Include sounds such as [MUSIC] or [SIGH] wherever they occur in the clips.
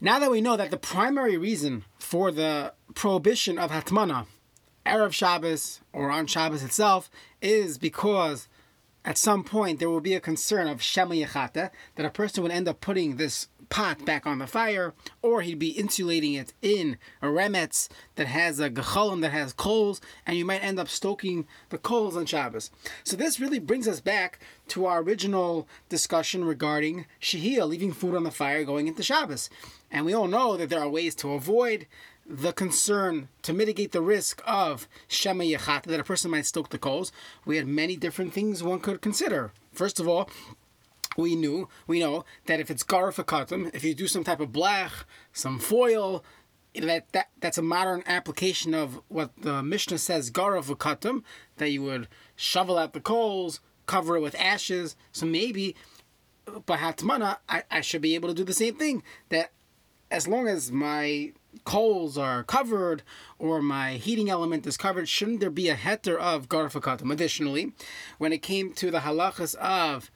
Now that we know that the primary reason for the prohibition of Hatmana, Erev Shabbos or on Shabbos itself, is because at some point there will be a concern of Shema Yechata, that a person would end up putting this pot back on the fire, or he'd be insulating it in a remetz that has a gecholim that has coals, and you might end up stoking the coals on Shabbos. So this really brings us back to our original discussion regarding shehiyah, leaving food on the fire going into Shabbos. And we all know that there are ways to avoid the concern to mitigate the risk of shema yechata that a person might stoke the coals. We had many different things one could consider. First of all, we knew, we know that if it's garfakatum, if you do some type of blech, some foil, that, that that's a modern application of what the Mishnah says garafakatum, that you would shovel out the coals, cover it with ashes. So maybe by I, I should be able to do the same thing. That as long as my coals are covered or my heating element is covered, shouldn't there be a heter of garfakatum? Additionally, when it came to the halachas of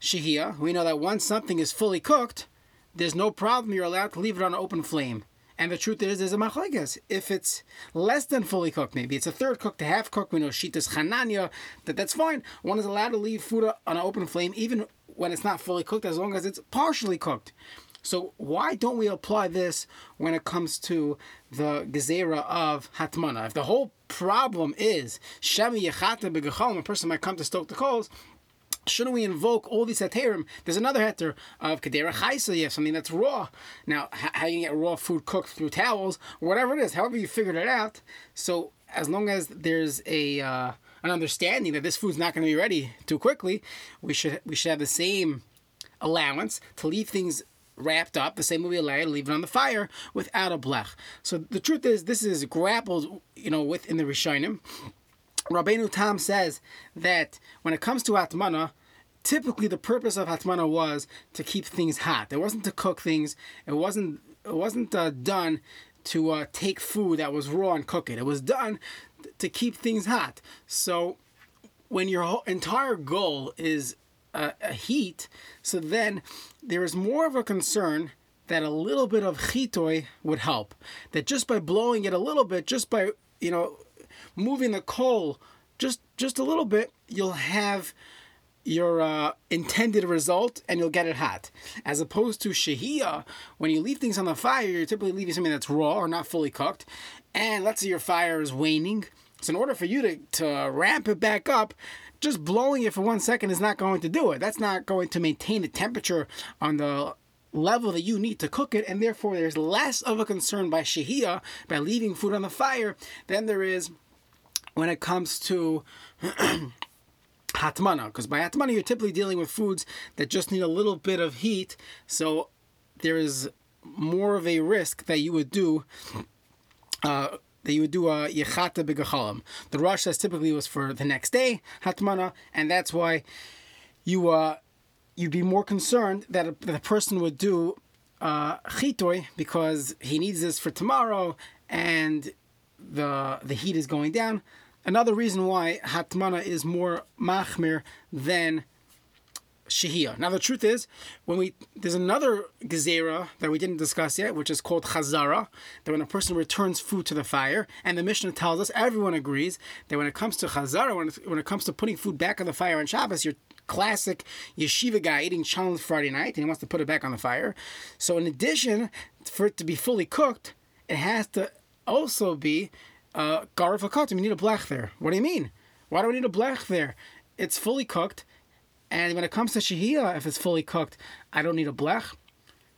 shehiyah, we know that once something is fully cooked, there's no problem. You're allowed to leave it on an open flame. And the truth is, there's a machlekes. If it's less than fully cooked, maybe it's a third cooked to half cooked, we know shitas chananya, that that's fine. One is allowed to leave food on an open flame, even when it's not fully cooked, as long as it's partially cooked. So why don't we apply this when it comes to the gezerah of hatmana? If the whole problem is shemi yechata begacholim, a person might come to stoke the coals, Shouldn't we invoke all these heterim? There's another heter of kedera chaisa. You have something that's raw. Now, how you get raw food cooked through towels, whatever it is, however you figured it out. So as long as there's a uh, an understanding that this food's not going to be ready too quickly, we should we should have the same allowance to leave things wrapped up the same way we allow you to leave it on the fire without a blech. So the truth is, this is grappled, you know, with in the Rishonim. Rabbeinu Tam says that when it comes to Atmana, typically the purpose of Atmana was to keep things hot. It wasn't to cook things. It wasn't. It wasn't uh, done to uh, take food that was raw and cook it. It was done to keep things hot. So when your entire goal is a, a heat, so then there is more of a concern that a little bit of chitoy would help. That just by blowing it a little bit, just by you know moving the coal just just a little bit, you'll have your uh, intended result and you'll get it hot. As opposed to shehiyah, when you leave things on the fire, you're typically leaving something that's raw or not fully cooked. And let's say your fire is waning. So in order for you to, to ramp it back up, just blowing it for one second is not going to do it. That's not going to maintain the temperature on the level that you need to cook it, and therefore there's less of a concern by shehiyah, by leaving food on the fire, than there is when it comes to [CLEARS THROAT] hatmana, because by hatmana you're typically dealing with foods that just need a little bit of heat, so there is more of a risk that you would do. Uh, that you would do a yechata begachalam. The Rosh says typically was for the next day hatmana, and that's why you uh, you'd be more concerned that the person would do uh, chitoy because he needs this for tomorrow, and the the heat is going down. Another reason why hatmana is more machmir than Now the truth is, when we there's another gezerah that we didn't discuss yet, which is called chazara, that when a person returns food to the fire, and the Mishnah tells us, everyone agrees that when it comes to chazara, when it, when it comes to putting food back on the fire on Shabbos, your classic yeshiva guy eating challah Friday night, and he wants to put it back on the fire. So in addition, for it to be fully cooked, it has to also be uh, garv You need a blech there. What do you mean? Why do we need a blech there? It's fully cooked, and when it comes to shehiyah, if it's fully cooked, I don't need a blech.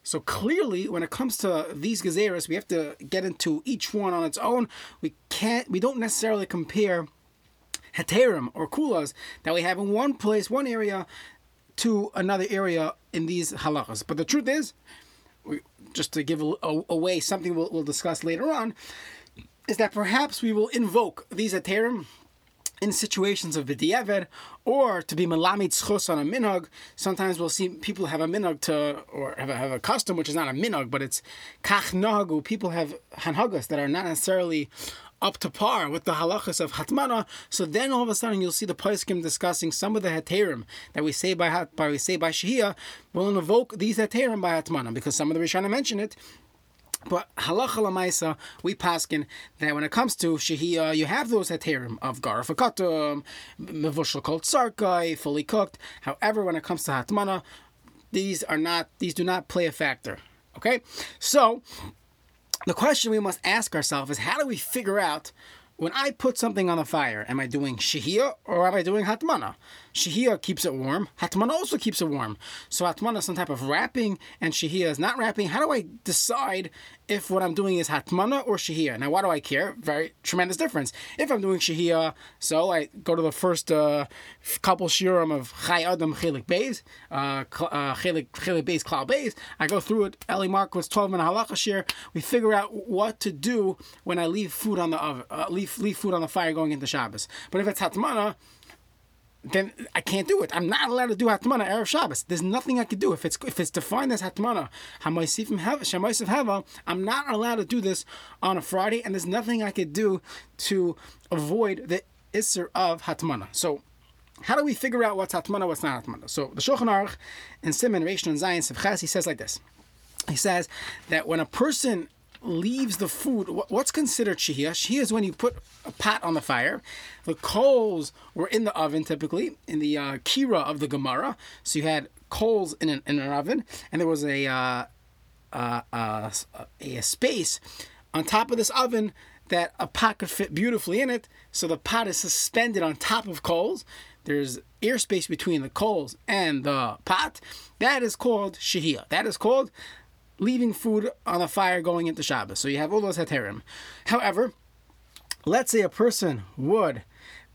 So clearly, when it comes to these gezeras, we have to get into each one on its own. We can't. We don't necessarily compare heterim or kulas that we have in one place, one area, to another area in these halachas. But the truth is, we, just to give away something we'll, we'll discuss later on, is that perhaps we will invoke these heterim in situations of b'diavad or to be malamid schos on a minog. Sometimes we'll see people have a minog to, or have a, have a custom which is not a minog, but it's kach nagu. People have hanhagas that are not necessarily up to par with the halachas of hatmana. So then all of a sudden you'll see the poskim discussing some of the heterim that we say by by we say by shehia will invoke these heterim by hatmana because some of the Rishonim mention it. But halacha lamaisa, we paskin that when it comes to shehia, you have those heterim of garafakatum, mevushal called sarkai, fully cooked. However, when it comes to hatmana, these are not; these do not play a factor. Okay, so the question we must ask ourselves is how do we figure out when I put something on the fire, am I doing shahia or am I doing hatmana? Shahia keeps it warm. Hatmana also keeps it warm. So hatmana is some type of wrapping, and shahia is not wrapping. How do I decide if what I'm doing is hatmana or shahia? Now, why do I care? Very tremendous difference. If I'm doing shahia, so I go to the first uh, couple shiurim of Chayei Adam Chelik Beis, uh, uh, Chelik Beis Klal Beis. I go through it. Eli Markowitz 12 minute halacha shiur. We figure out what to do when I leave food on the oven, uh, leave leave food on the fire going into Shabbos. But if it's hatmana, then I can't do it. I'm not allowed to do Hatmana Erev Shabbos. There's nothing I could do. If it's if it's defined as Hatmana, Shemaisiv Heva, I'm not allowed to do this on a Friday, and there's nothing I could do to avoid the Isser of Hatmana. So, how do we figure out what's Hatmana, what's not Hatmana? So, the Shulchan Aruch in Simon Rishon and Zion Sevches, he says like this. He says that when a person leaves the food. What's considered shihia? Shihia is when you put a pot on the fire. The coals were in the oven, typically in the uh, kira of the Gemara. So you had coals in an, in an oven, and there was a, uh, uh, uh, a, a space on top of this oven that a pot could fit beautifully in it. So the pot is suspended on top of coals. There's airspace between the coals and the pot. That is called shihia. That is called leaving food on a fire going into Shabbos. So you have all those heterim. However, let's say a person would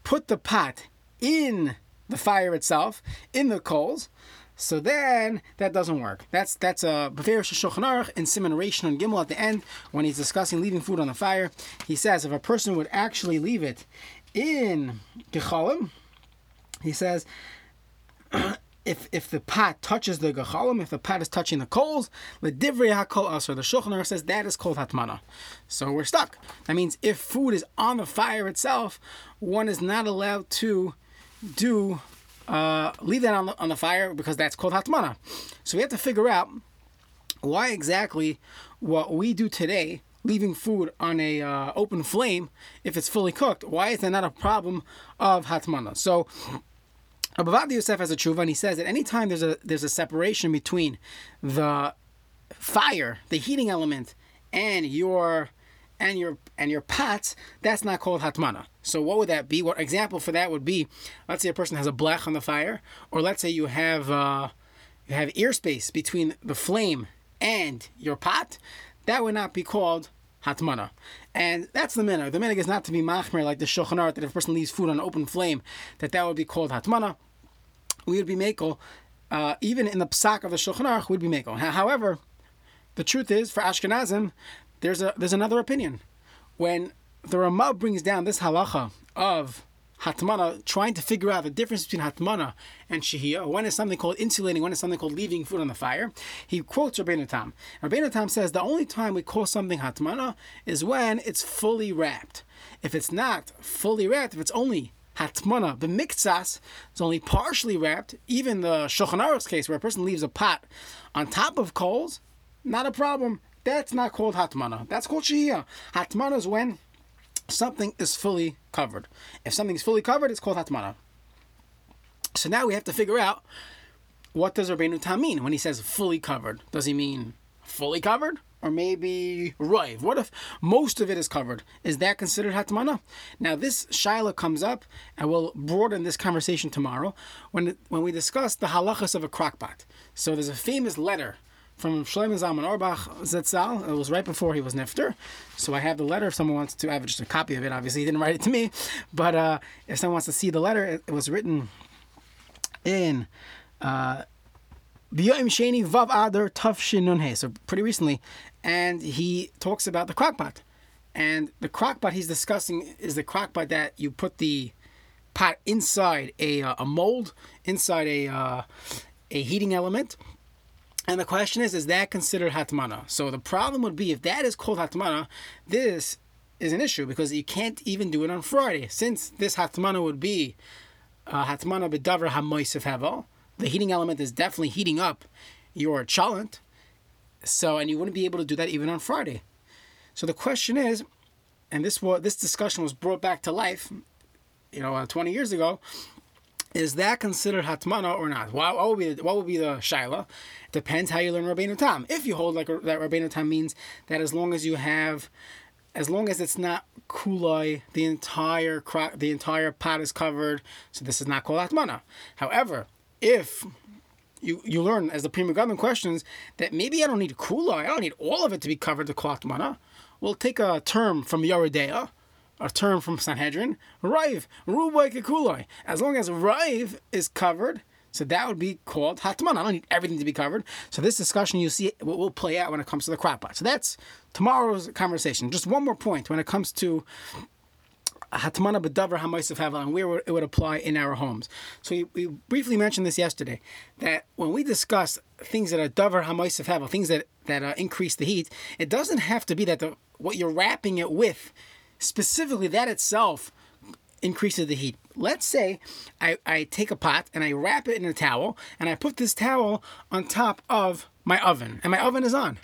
put the pot in the fire itself, in the coals. So then that doesn't work. That's that's a Beferish Shulchan Aruch in Simon Rishon and Gimel at the end when he's discussing leaving food on the fire. He says if a person would actually leave it in Gechalim, he says if if the pot touches the gachalim, if the pot is touching the coals, the divrei hakol aser. The Shulchan says that is called hatmana. So we're stuck. That means if food is on the fire itself, one is not allowed to do uh, leave that on the, on the fire because that's called hatmana. So we have to figure out why exactly what we do today leaving food on a uh, open flame if it's fully cooked why is that not a problem of hatmana so Abavad Yosef has a tshuva, and he says that anytime there's a there's a separation between the fire, the heating element, and your and your and your pots, that's not called hatmana. So what would that be? What example for that would be? Let's say a person has a blech on the fire, or let's say you have uh, you have airspace between the flame and your pot. That would not be called hatmana. And that's the minhag. The minhag is not to be machmer like the Shulchan that if a person leaves food on an open flame, that that would be called hatmana. We would be makel, uh, even in the psak of the Shulchan Aruch, we'd be makel. However, the truth is for Ashkenazim, there's a there's another opinion. When the Ramah brings down this halacha of Hatmana, trying to figure out the difference between Hatmana and Shehiyah. One is something called insulating, one is something called leaving food on the fire. He quotes Rabbeinu Tam. Rabbeinu Tam says the only time we call something Hatmana is when it's fully wrapped. If it's not fully wrapped, if it's only Hatmana, the miktsas is only partially wrapped, even the Shulchan Aruch's case where a person leaves a pot on top of coals, not a problem. That's not called Hatmana. That's called Shehiyah. Hatmana is when something is fully covered. If something is fully covered, it's called hatmana. So now we have to figure out what does Rabbeinu Tam mean when he says fully covered? Does he mean fully covered? Or maybe roiv? What if most of it is covered? Is that considered hatmana? Now this shaila comes up, and we'll broaden this conversation tomorrow when when we discuss the halachas of a crockpot. So there's a famous letter from Shlomo Zalman Auerbach Zetzal. It was right before he was nifter. So I have the letter. If someone wants to, I have just a copy of it. Obviously, he didn't write it to me, but uh, if someone wants to see the letter, it, it was written in. Uh, Sheni Vav Adar Taf So pretty recently, and he talks about the crockpot, and the crockpot he's discussing is the crockpot that you put the pot inside a, uh, a mold, inside a uh, a heating element, and the question is, is that considered hatmana? So the problem would be if that is called hatmana, this is an issue because you can't even do it on Friday. Since this hatmana would be uh, hatmana bedavar hamoisif hevel, the heating element is definitely heating up your cholent. So, and you wouldn't be able to do that even on Friday. So the question is, and this was this discussion was brought back to life, you know, uh, 20 years ago. Is that considered hatmana or not? What, what would be the, what would be the shaila? Depends how you learn Rabbeinu Tam. If you hold like that Rabbeinu Tam means that as long as you have as long as it's not kulai, the entire cro- the entire pot is covered, so this is not called atmana. However, if you you learn as the Pri Megadim questions that maybe I don't need kulai, I don't need all of it to be covered to call atmana. We'll take a term from Yoreh De'ah, a term from Sanhedrin, Raiv, Rubai Kekulai. As long as Raiv is covered, so that would be called hatman. I don't need everything to be covered. So this discussion you see will play out when it comes to the crockpot. So that's tomorrow's conversation. Just one more point when it comes to hatmana bedavar hamaisiv and where it would apply in our homes. So we, we, briefly mentioned this yesterday that when we discuss things that are davar hamaisiv havel, things that that uh, increase the heat, it doesn't have to be that the what you're wrapping it with, specifically that itself increases the heat. Let's say I, I take a pot and I wrap it in a towel and I put this towel on top of my oven and my oven is on.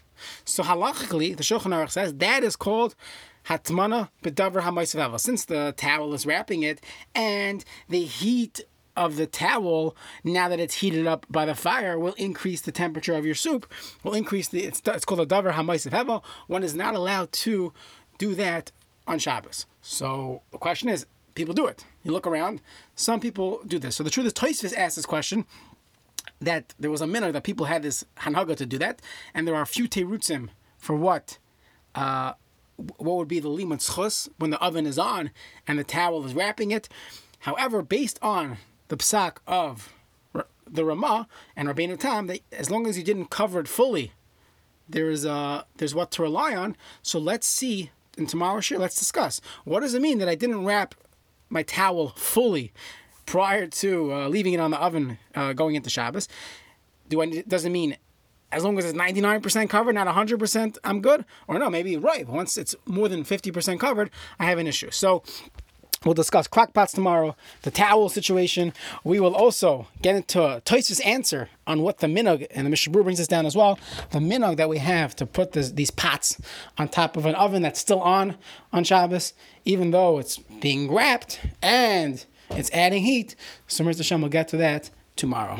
So halachically, the Shulchan Aruch says that is called hatmana bedavar hamaysev Since the towel is wrapping it and the heat of the towel, now that it's heated up by the fire, will increase the temperature of your soup. Will increase the it's, it's called a davar hamaysev One is not allowed to do that on Shabbos. So the question is, people do it. You look around, some people do this. So the truth is, Toisvis asked this question that there was a minute that people had this hanhaga to do that, and there are a few terutzim for what. Uh, what would be the liman chus when the oven is on and the towel is wrapping it. However, based on the psak of the Ramah and Rabbeinu Tam, that as long as you didn't cover it fully, there's uh there's what to rely on. So let's see in tomorrow's show. Let's discuss what does it mean that I didn't wrap my towel fully prior to uh, leaving it on the oven uh, going into Shabbos. Do I, does it mean as long as it's 99% covered, not 100%, I'm good? Or no, maybe right. Once it's more than 50% covered, I have an issue. So We'll discuss crockpots tomorrow, the towel situation. We will also get into Toys's answer on what the minog, and the Mishnah brings this down as well, the minog that we have to put this, these pots on top of an oven that's still on on Shabbos, even though it's being wrapped and it's adding heat. So Mr. Shem will get to that tomorrow.